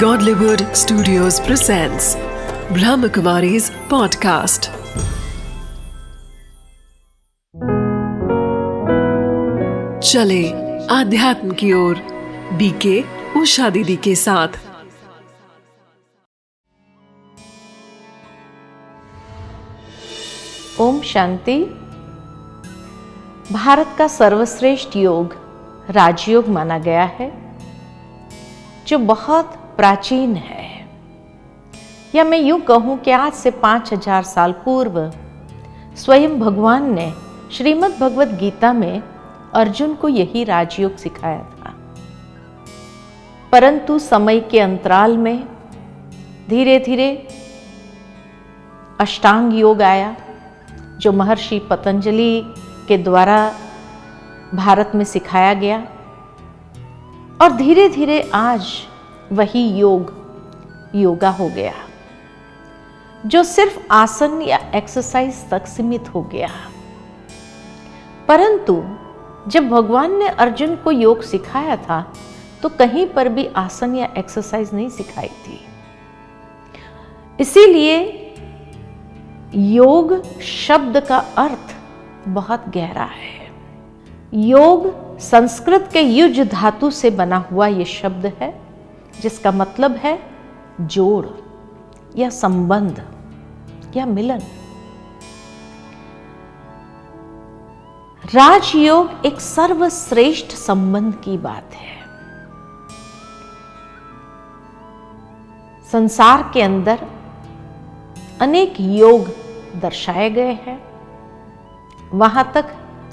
Godlywood Studios presents Brahmakumari's podcast. चले आध्यात्म की ओर बीके उषा दीदी के साथ ओम शांति भारत का सर्वश्रेष्ठ योग, राजयोग माना गया है, जो बहुत प्राचीन है। या मैं यूँ कहूँ कि आज से पाँच हज़ार साल पूर्व, स्वयं भगवान ने श्रीमद् भगवत गीता में अर्जुन को यही राजयोग सिखाया था। परंतु समय के अंतराल में धीरे धीरे अष्टांग योग आया, जो महर्षि पतंजलि के द्वारा भारत में सिखाया गया। और धीरे धीरे आज वही योग, योगा हो गया, जो सिर्फ़ आसन या एक्सरसाइज तक सीमित हो गया। परंतु, जब भगवान ने अर्जुन को योग सिखाया था तो कहीं पर भी आसन या एक्सरसाइज नहीं सिखाई थी। इसीलिए, योग शब्द का अर्थ बहुत गहरा है। योग संस्कृत के युज धातु से बना हुआ यह शब्द है। जिसका मतलब है जोड़, या संबंध, या मिलन। राजयोग एक सर्वश्रेष्ठ संबंध की बात है। संसार के अंदर अनेक योग दर्शाए गए हैं। वहाँ तक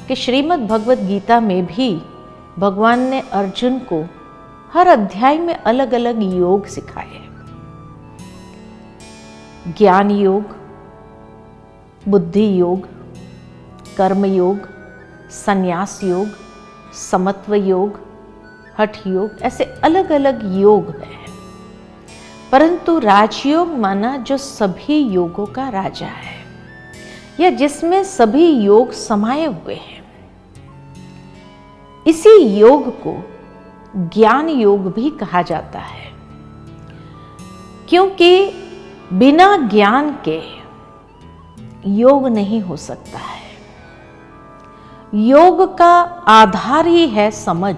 कि श्रीमद् भगवत गीता में भी भगवान ने अर्जुन को हर अध्याय में अलग अलग योग सिखाए हैं। ज्ञान योग, बुद्धि योग, कर्म योग, संन्यास योग, समत्व योग, हठ योग, ऐसे अलग अलग योग हैं। परंतु राजयोग माना जो सभी योगों का राजा है, या जिसमें सभी योग समाये हुए हैं। इसी योग को ज्ञान योग भी कहा जाता है। क्योंकि बिना ज्ञान के योग नहीं हो सकता है। योग का आधार ही है समझ।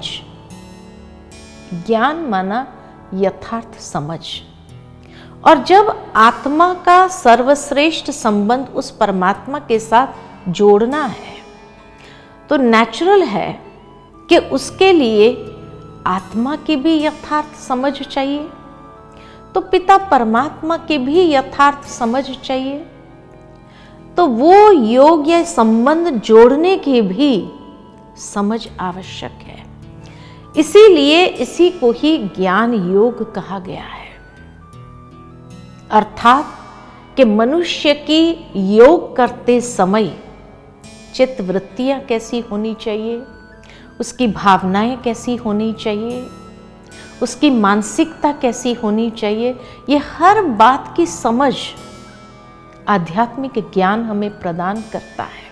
ज्ञान माना यथार्थ समझ। और जब आत्मा का सर्वश्रेष्ठ संबंध उस परमात्मा के साथ जोड़ना है तो नेचुरल है कि उसके लिए आत्मा की भी यथार्थ समझ चाहिए। तो पिता परमात्मा की भी यथार्थ समझ चाहिए। तो वो योग या संबंध जोड़ने की भी समझ आवश्यक है। इसीलिए इसी को ही ज्ञान योग कहा गया है। अर्थात कि मनुष्य की योग करते समय चित्त वृत्तियाँ कैसी होनी चाहिए? उसकी भावनाएँ कैसी होनी चाहिए? उसकी मानसिकता कैसी होनी चाहिए? ये हर बात की समझ आध्यात्मिक ज्ञान हमें प्रदान करता है।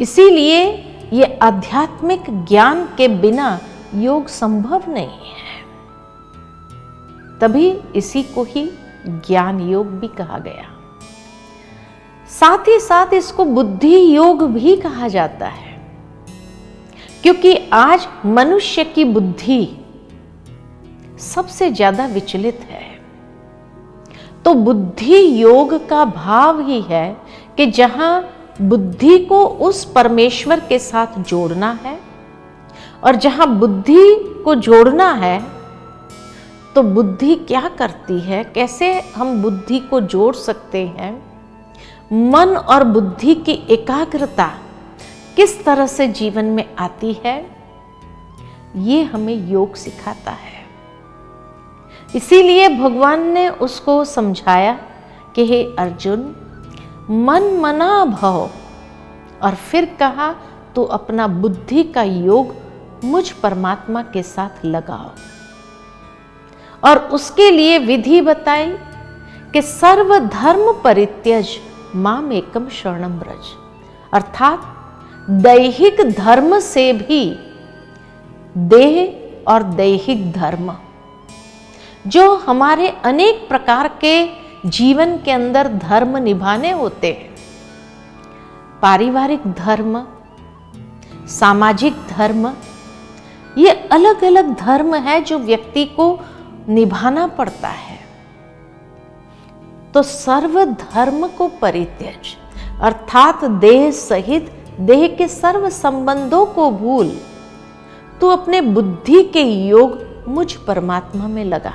इसीलिए ये आध्यात्मिक ज्ञान के बिना योग संभव नहीं है। तभी इसी को ही ज्ञान योग भी कहा गया। साथ ही साथ इसको बुद्धि योग भी कहा जाता है। क्योंकि आज मनुष्य की बुद्धि सबसे ज़्यादा विचलित है। तो बुद्धि योग का भाव ही है कि जहाँ बुद्धि को उस परमेश्वर के साथ जोड़ना है और जहाँ बुद्धि को जोड़ना है तो बुद्धि क्या करती है? कैसे हम बुद्धि को जोड़ सकते हैं? मन और बुद्धि की एकाग्रता किस तरह से जीवन में आती है, ये हमें योग सिखाता है। इसीलिए भगवान ने उसको समझाया कि हे अर्जुन, मन मना भव, और फिर कहा तो अपना बुद्धि का योग मुझ परमात्मा के साथ लगाओ। और उसके लिए विधि बताई कि सर्वधर्म परित्यज माम एकम शरणम ब्रज। अर्थात दैहिक धर्म से भी देह और दैहिक धर्म, जो हमारे अनेक प्रकार के जीवन के अंदर धर्म निभाने होते हैं। पारिवारिक धर्म, सामाजिक धर्म, ये अलग अलग धर्म है जो व्यक्ति को निभाना पड़ता है। तो सर्व धर्म को परित्यज, अर्थात देह सहित देह के सर्व संबंधों को भूल, तू अपने बुद्धि के योग मुझ परमात्मा में लगा।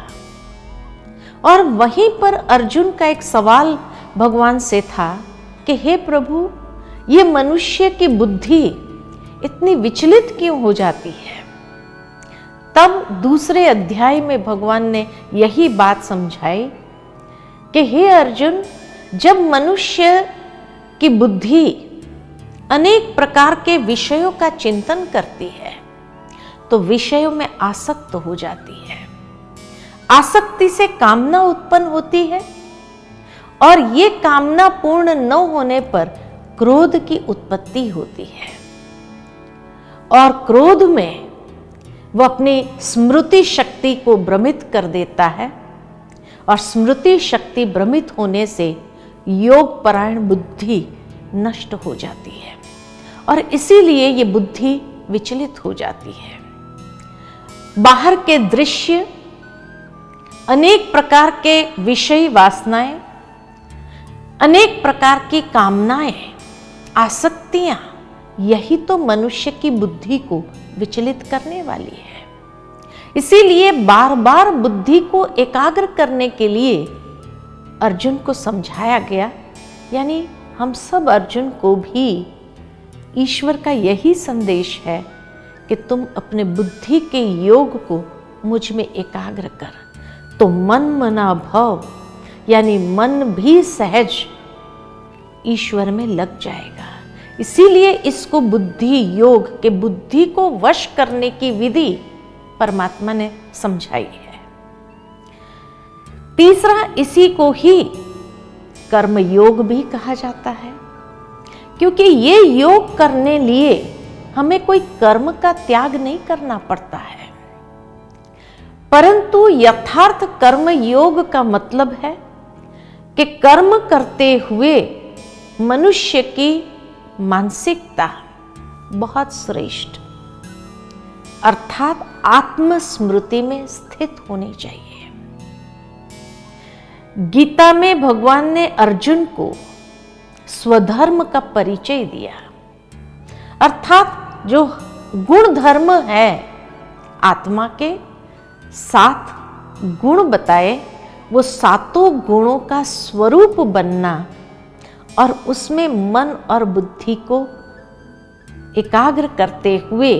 और वहीं पर अर्जुन का एक सवाल भगवान से था कि, हे प्रभु, ये मनुष्य की बुद्धि इतनी विचलित क्यों हो जाती है? तब दूसरे अध्याय में भगवान ने यही बात समझाई कि, हे अर्जुन, जब मनुष्य की बुद्धि अनेक प्रकार के विषयों का चिंतन करती है तो विषयों में आसक्त हो जाती है। आसक्ति से कामना उत्पन्न होती है और ये कामना पूर्ण न होने पर क्रोध की उत्पत्ति होती है। और क्रोध में वो अपनी स्मृति शक्ति को भ्रमित कर देता है और स्मृति शक्ति भ्रमित होने से योग परायण बुद्धि नष्ट हो जाती है। और इसीलिए ये बुद्धि विचलित हो जाती है। बाहर के दृश्य, अनेक प्रकार के विषय वासनाएँ, अनेक प्रकार की कामनाएँ, आसक्तियाँ, यही तो मनुष्य की बुद्धि को विचलित करने वाली है। इसीलिए बार बार बुद्धि को एकाग्र करने के लिए अर्जुन को समझाया गया, यानी हम सब अर्जुन को भी ईश्वर का यही संदेश है कि तुम अपने बुद्धि के योग को मुझमें एकाग्र कर। तो मन मना भव, यानी मन भी सहज ईश्वर में लग जाएगा। इसीलिए इसको बुद्धि योग के बुद्धि को वश करने की विधि परमात्मा ने समझाई है। तीसरा, इसी को ही कर्म योग भी कहा जाता है। क्योंकि ये योग करने लिए हमें कोई कर्म का त्याग नहीं करना पड़ता है। परंतु यथार्थ कर्म योग का मतलब है कि कर्म करते हुए मनुष्य की मानसिकता बहुत श्रेष्ठ, अर्थात आत्मस्मृति में स्थित होनी चाहिए। गीता में भगवान ने अर्जुन को स्वधर्म का परिचय दिया। अर्थात जो गुण धर्म है, आत्मा के सात गुण बताए, वो सातों गुणों का स्वरूप बनना और उसमें मन और बुद्धि को एकाग्र करते हुए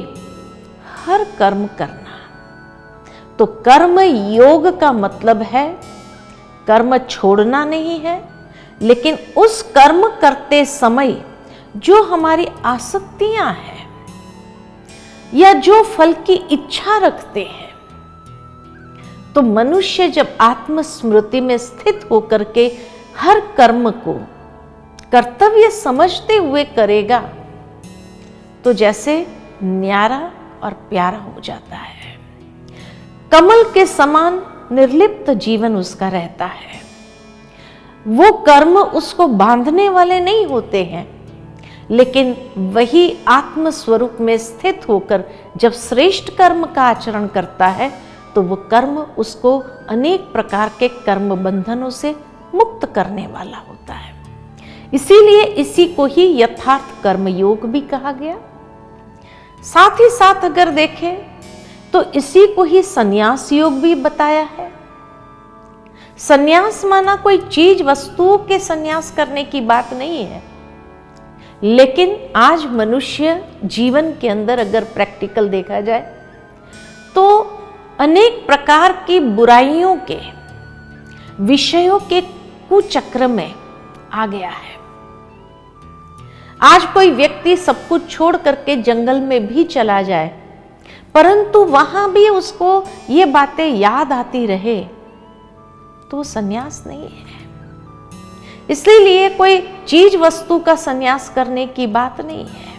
हर कर्म करना। तो कर्म योग का मतलब है, कर्म छोड़ना नहीं है लेकिन उस कर्म करते समय जो हमारी आसक्तियाँ हैं या जो फल की इच्छा रखते हैं तो मनुष्य जब आत्मस्मृति में स्थित होकर के हर कर्म को कर्तव्य समझते हुए करेगा तो जैसे न्यारा और प्यारा हो जाता है। कमल के समान निर्लिप्त जीवन उसका रहता है। वो कर्म उसको बांधने वाले नहीं होते हैं। लेकिन वही आत्म स्वरूप में स्थित होकर जब श्रेष्ठ कर्म का आचरण करता है तो वो कर्म उसको अनेक प्रकार के कर्म बंधनों से मुक्त करने वाला होता है। इसीलिए इसी को ही यथार्थ कर्म योग भी कहा गया। साथ ही साथ अगर देखें तो इसी को ही संन्यास योग भी बताया है। संन्यास माना कोई चीज़ वस्तुओं के संन्यास करने की बात नहीं है। लेकिन आज मनुष्य जीवन के अंदर अगर प्रैक्टिकल देखा जाए तो अनेक प्रकार की बुराइयों के, विषयों के कुचक्र में आ गया है। आज कोई व्यक्ति सब कुछ छोड़ करके जंगल में भी चला जाए, परंतु वहाँ भी उसको ये बातें याद आती रहे तो वो सन्यास नहीं है। इसलिए कोई चीज़ वस्तु का सन्यास करने की बात नहीं है,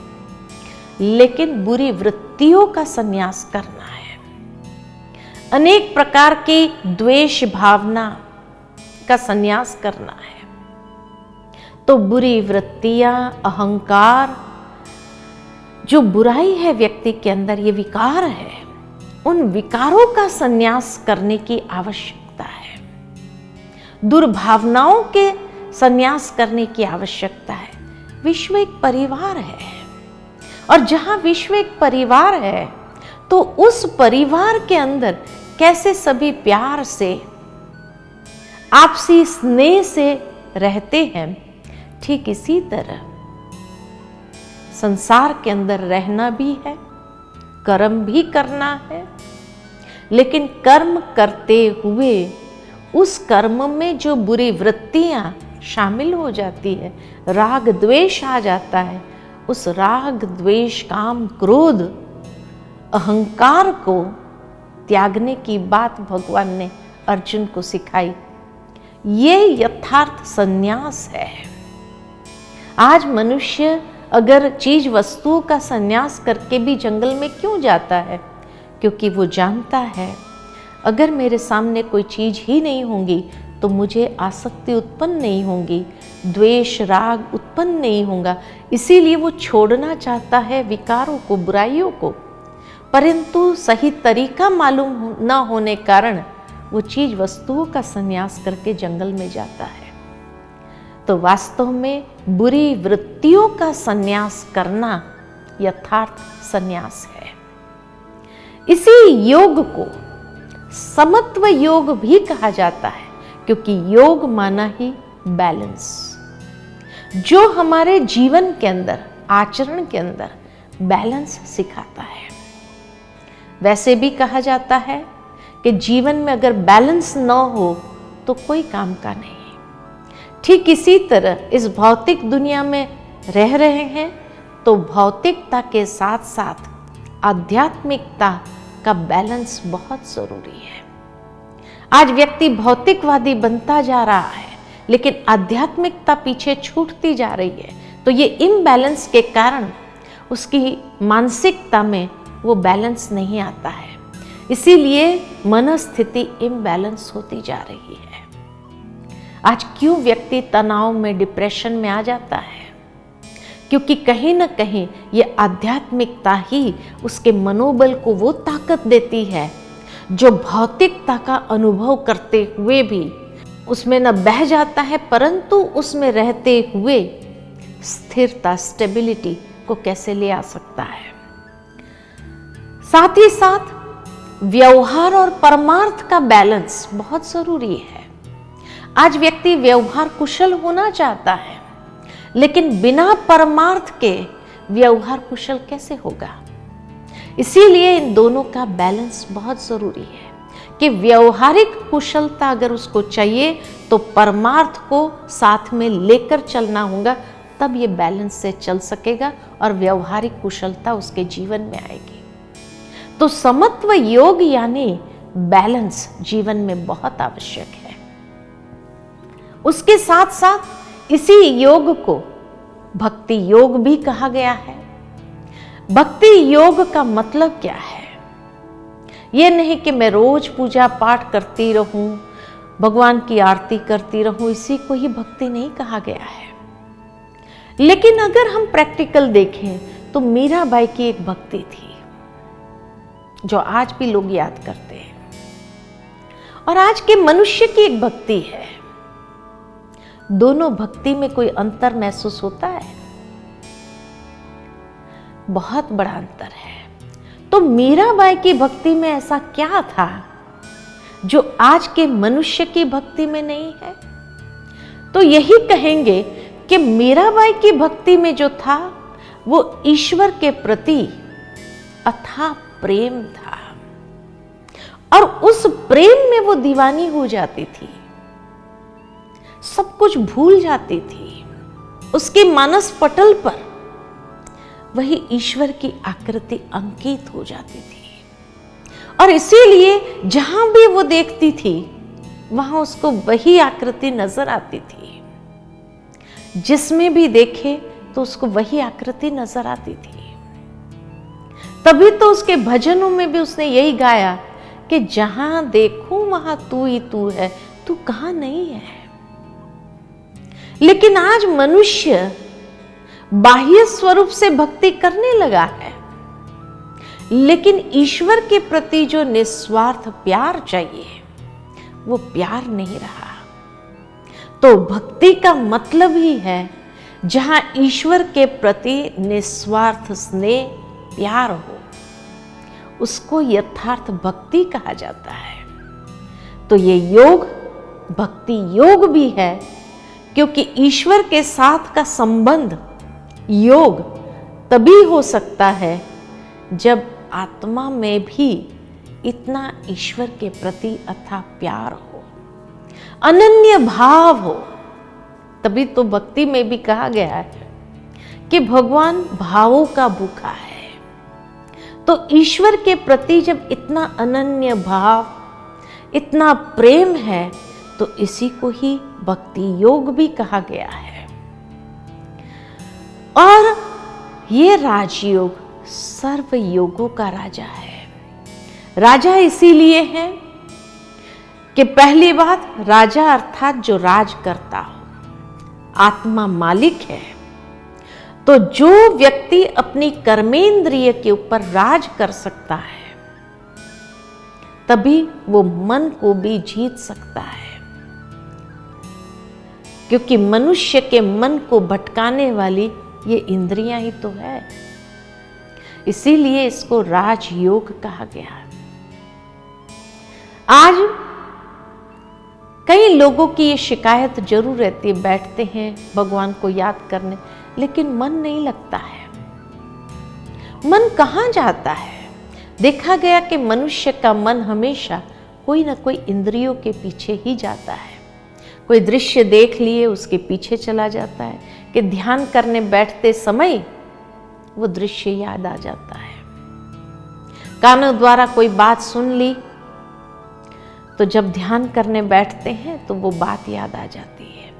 लेकिन बुरी वृत्तियों का सन्यास करना है। अनेक प्रकार की द्वेष भावना का संन्यास करना है। तो बुरी वृत्तियाँ, अहंकार, जो बुराई है व्यक्ति के अंदर, ये विकार है। उन विकारों का संन्यास करने की आवश्यकता दुर्भावनाओं के संन्यास करने की आवश्यकता है। विश्व एक परिवार है। और जहाँ विश्व एक परिवार है तो उस परिवार के अंदर कैसे सभी प्यार से, आपसी स्नेह से रहते हैं, ठीक इसी तरह। संसार के अंदर रहना भी है, कर्म भी करना है, लेकिन कर्म करते हुए उस कर्म में जो बुरी वृत्तियाँ शामिल हो जाती है, राग द्वेष आ जाता है, उस राग द्वेष, काम, क्रोध, अहंकार को त्यागने की बात भगवान ने अर्जुन को सिखाई। ये यथार्थ संन्यास है। आज मनुष्य अगर चीज़ वस्तुओं का संन्यास करके भी जंगल में क्यों जाता है? क्योंकि वो जानता है अगर मेरे सामने कोई चीज़ ही नहीं होगी तो मुझे आसक्ति उत्पन्न नहीं होगी, द्वेष, राग उत्पन्न नहीं होगा। इसीलिए वो छोड़ना चाहता है विकारों को, बुराइयों को। परंतु सही तरीका मालूम न होने कारण वो चीज़ वस्तुओं का संन्यास करके जंगल में जाता है। तो वास्तव में बुरी वृत्तियों का संन्यास करना यथार्थ संन्यास है। इसी योग को समत्व योग भी कहा जाता है, क्योंकि योग माना ही बैलेंस जो हमारे जीवन के अंदर, आचरण के अंदर बैलेंस सिखाता है। वैसे भी कहा जाता है कि जीवन में अगर बैलेंस न हो तो कोई काम का नहीं ठीक इसी तरह इस भौतिक दुनिया में रह रहे हैं तो भौतिकता के साथ साथ आध्यात्मिकता का बैलेंस बहुत ज़रूरी है। आज व्यक्ति भौतिकवादी बनता जा रहा है, लेकिन आध्यात्मिकता पीछे छूटती जा रही है तो ये इम्बैलेंस के कारण उसकी मानसिकता में वो बैलेंस नहीं आता है। इसीलिए मनस्थिति इम्बैलेंस होती जा रही है। आज क्यों व्यक्ति तनाव में डिप्रेशन में आ जाता है? क्योंकि कहीं ना कहीं ये आध्यात्मिकता ही उसके मनोबल को वो ताकत देती है, जो भौतिकता का अनुभव करते हुए भी उसमें न बह जाता है, परंतु उसमें रहते हुए स्थिरता स्टेबिलिटी को कैसे ले आ सकता है? साथ ही साथ, व्यवहार और परमार्थ का बैलेंस बहुत ज़रूरी है। आज व्यक्ति व्यवहार कुशल होना चाहता है लेकिन बिना परमार्थ के व्यवहार कुशल कैसे होगा? इसीलिए इन दोनों का बैलेंस बहुत ज़रूरी है कि व्यवहारिक कुशलता अगर उसको चाहिए तो परमार्थ को साथ में लेकर चलना होगा, तब ये बैलेंस से चल सकेगा और व्यवहारिक कुशलता उसके जीवन में आएगी। तो समत्व योग यानी बैलेंस जीवन में बहुत आवश्यक है। उसके साथ साथ इसी योग को भक्ति योग भी कहा गया है। भक्ति योग का मतलब क्या है? यह नहीं कि मैं रोज पूजा पाठ करती रहूँ, भगवान की आरती करती रहूँ, इसी को ही भक्ति नहीं कहा गया है। लेकिन अगर हम प्रैक्टिकल देखें तो मीराबाई की एक भक्ति थी, जो आज भी लोग याद करते हैं। और आज के मनुष्य की एक भक्ति है। दोनों भक्ति में कोई अंतर महसूस होता है? बहुत बड़ा अंतर है। तो मीराबाई की भक्ति में ऐसा क्या था, जो आज के मनुष्य की भक्ति में नहीं है? तो यही कहेंगे कि मीराबाई की भक्ति में जो था, वो ईश्वर के प्रति अथा प्रेम था। और उस प्रेम में वो दीवानी हो जाती थी। सब कुछ भूल जाती थी। उसके मानस पटल पर वही ईश्वर की आकृति अंकित हो जाती थी। और इसीलिए जहाँ भी वो देखती थी, वहाँ उसको वही आकृति नज़र आती थी। जिसमें भी देखे तो उसको वही आकृति नज़र आती थी। तभी तो उसके भजनों में भी उसने यही गाया कि जहाँ देखूँ, वहाँ तू ही तू है, तू कहाँ नहीं है? लेकिन आज मनुष्य बाह्य स्वरूप से भक्ति करने लगा है। लेकिन ईश्वर के प्रति जो निस्वार्थ प्यार चाहिए, वो प्यार नहीं रहा। तो भक्ति का मतलब ही है, जहाँ ईश्वर के प्रति निस्वार्थ स्नेह, प्यार हो, उसको यथार्थ भक्ति कहा जाता है। तो ये योग, भक्ति योग भी है क्योंकि ईश्वर के साथ का संबंध, योग, तभी हो सकता है जब आत्मा में भी इतना ईश्वर के प्रति अथा प्यार हो, अनन्य भाव हो। तभी तो भक्ति में भी कहा गया है कि भगवान भावों का भूखा है। तो ईश्वर के प्रति जब इतना अनन्य भाव, इतना प्रेम है तो इसी को ही भक्ति योग भी कहा गया है। और ये राजयोग सर्व योगों का राजा है। राजा इसीलिए है कि पहली बात राजा अर्थात जो राज करता हो, आत्मा मालिक है तो जो व्यक्ति अपनी कर्मेंद्रिय के ऊपर राज कर सकता है, तभी वो मन को भी जीत सकता है। क्योंकि मनुष्य के मन को भटकाने वाली ये इंद्रियाँ ही तो है। इसीलिए इसको राजयोग कहा गया। आज कई लोगों की ये शिकायत ज़रूर रहती है, बैठते हैं भगवान को याद करने, लेकिन मन नहीं लगता है। मन कहाँ जाता है? देखा गया कि मनुष्य का मन हमेशा कोई ना कोई इंद्रियों के पीछे ही जाता है। कोई दृश्य देख लिए, उसके पीछे चला जाता है। कि ध्यान करने बैठते समय वो दृश्य याद आ जाता है। कानों द्वारा कोई बात सुन ली तो जब ध्यान करने बैठते हैं तो वो बात याद आ जाती है।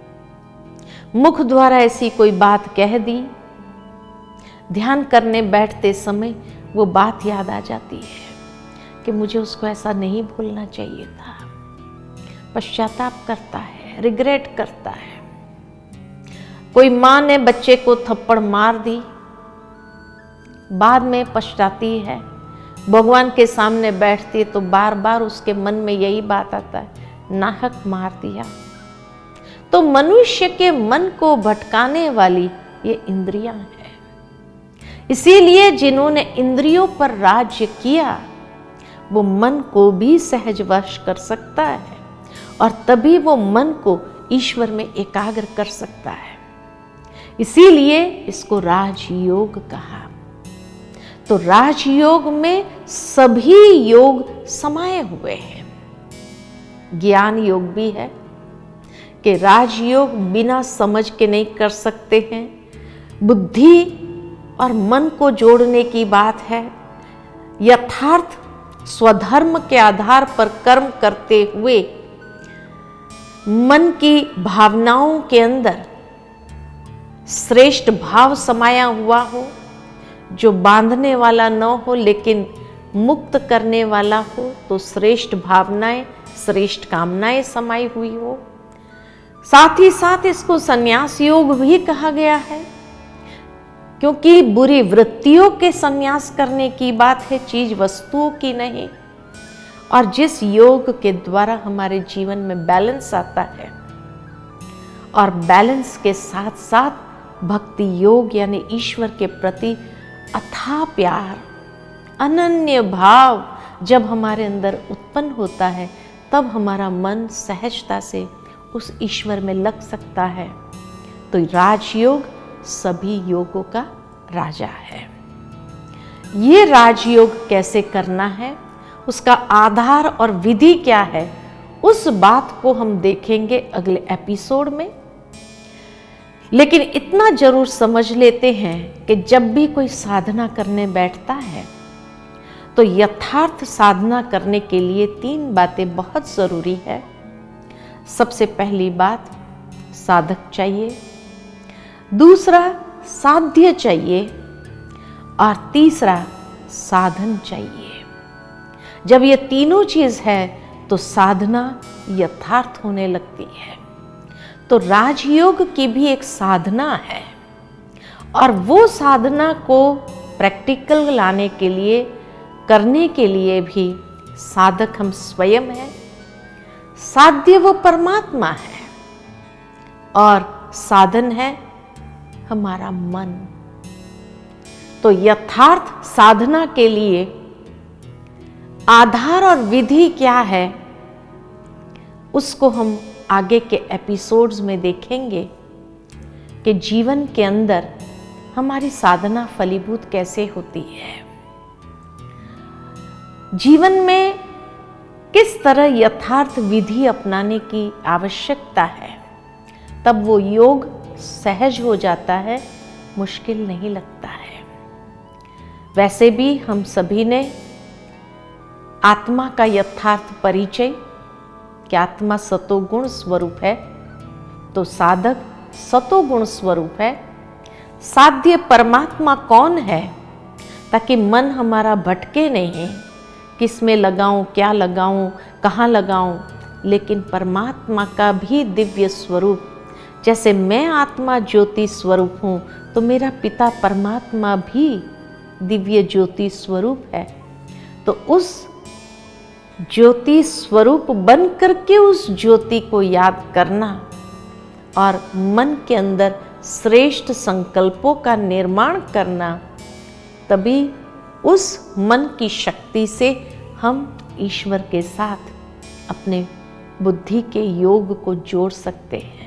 मुख द्वारा ऐसी कोई बात कह दी, ध्यान करने बैठते समय वो बात याद आ जाती है कि मुझे उसको ऐसा नहीं भूलना चाहिए था। पश्चाताप करता है। रिग्रेट करता है। कोई माँ ने बच्चे को थप्पड़ मार दी, बाद में पछताती है, भगवान के सामने बैठती है तो बार बार उसके मन में यही बात आता है, नाहक मार दिया। तो मनुष्य के मन को भटकाने वाली ये इंद्रियाँ हैं। इसीलिए जिन्होंने इंद्रियों पर राज्य किया, वो मन को भी सहज वश कर सकता है। और तभी वो मन को ईश्वर में एकाग्र कर सकता है। इसीलिए इसको राजयोग कहा। तो राजयोग में सभी योग समाये हुए हैं। ज्ञान योग भी है कि राजयोग बिना समझ के नहीं कर सकते हैं। बुद्धि और मन को जोड़ने की बात है। यथार्थ स्वधर्म के आधार पर कर्म करते हुए मन की भावनाओं के अंदर श्रेष्ठ भाव समाया हुआ हो, जो बांधने वाला न हो लेकिन मुक्त करने वाला हो तो श्रेष्ठ भावनाएँ, श्रेष्ठ कामनाएँ समाई हुई हो। साथ ही साथ इसको संन्यास योग भी कहा गया है, क्योंकि बुरी वृत्तियों के संन्यास करने की बात है, चीज़ वस्तुओं की नहीं। और जिस योग के द्वारा हमारे जीवन में बैलेंस आता है और बैलेंस के साथ साथ भक्ति योग यानी ईश्वर के प्रति अथा प्यार, अनन्य भाव जब हमारे अंदर उत्पन्न होता है, तब हमारा मन सहजता से उस ईश्वर में लग सकता है। तो राजयोग सभी योगों का राजा है। ये राजयोग कैसे करना है? उसका आधार और विधि क्या है, उस बात को हम देखेंगे अगले एपिसोड में। लेकिन इतना ज़रूर समझ लेते हैं कि जब भी कोई साधना करने बैठता है तो यथार्थ साधना करने के लिए तीन बातें बहुत ज़रूरी है। सबसे पहली बात, साधक चाहिए। दूसरा, साध्य चाहिए। और तीसरा, साधन चाहिए। जब ये तीनों चीज़ है तो साधना यथार्थ होने लगती है। तो राजयोग की भी एक साधना है। और वो साधना को प्रैक्टिकल लाने के लिए, करने के लिए भी साधक हम स्वयं हैं। साध्य वो परमात्मा है। और साधन है हमारा मन। तो यथार्थ साधना के लिए आधार और विधि क्या है, उसको हम आगे के एपिसोड्स में देखेंगे कि जीवन के अंदर हमारी साधना फलीभूत कैसे होती है। जीवन में किस तरह यथार्थ विधि अपनाने की आवश्यकता है, तब वो योग सहज हो जाता है, मुश्किल नहीं लगता है। वैसे भी हम सभी ने आत्मा का यथार्थ परिचय, कि आत्मा सतोगुण स्वरूप है तो साधक सतोगुण स्वरूप है। साध्य परमात्मा कौन है, ताकि मन हमारा भटके नहीं किसमें लगाऊँ, क्या लगाऊँ, कहाँ लगाऊँ, लेकिन परमात्मा का भी दिव्य स्वरूप। जैसे मैं आत्मा ज्योति स्वरूप हूँ तो मेरा पिता परमात्मा भी दिव्य ज्योति स्वरूप है। तो उस ज्योति स्वरूप बन करके उस ज्योति को याद करना और मन के अंदर श्रेष्ठ संकल्पों का निर्माण करना, तभी उस मन की शक्ति से हम ईश्वर के साथ अपने बुद्धि के योग को जोड़ सकते हैं।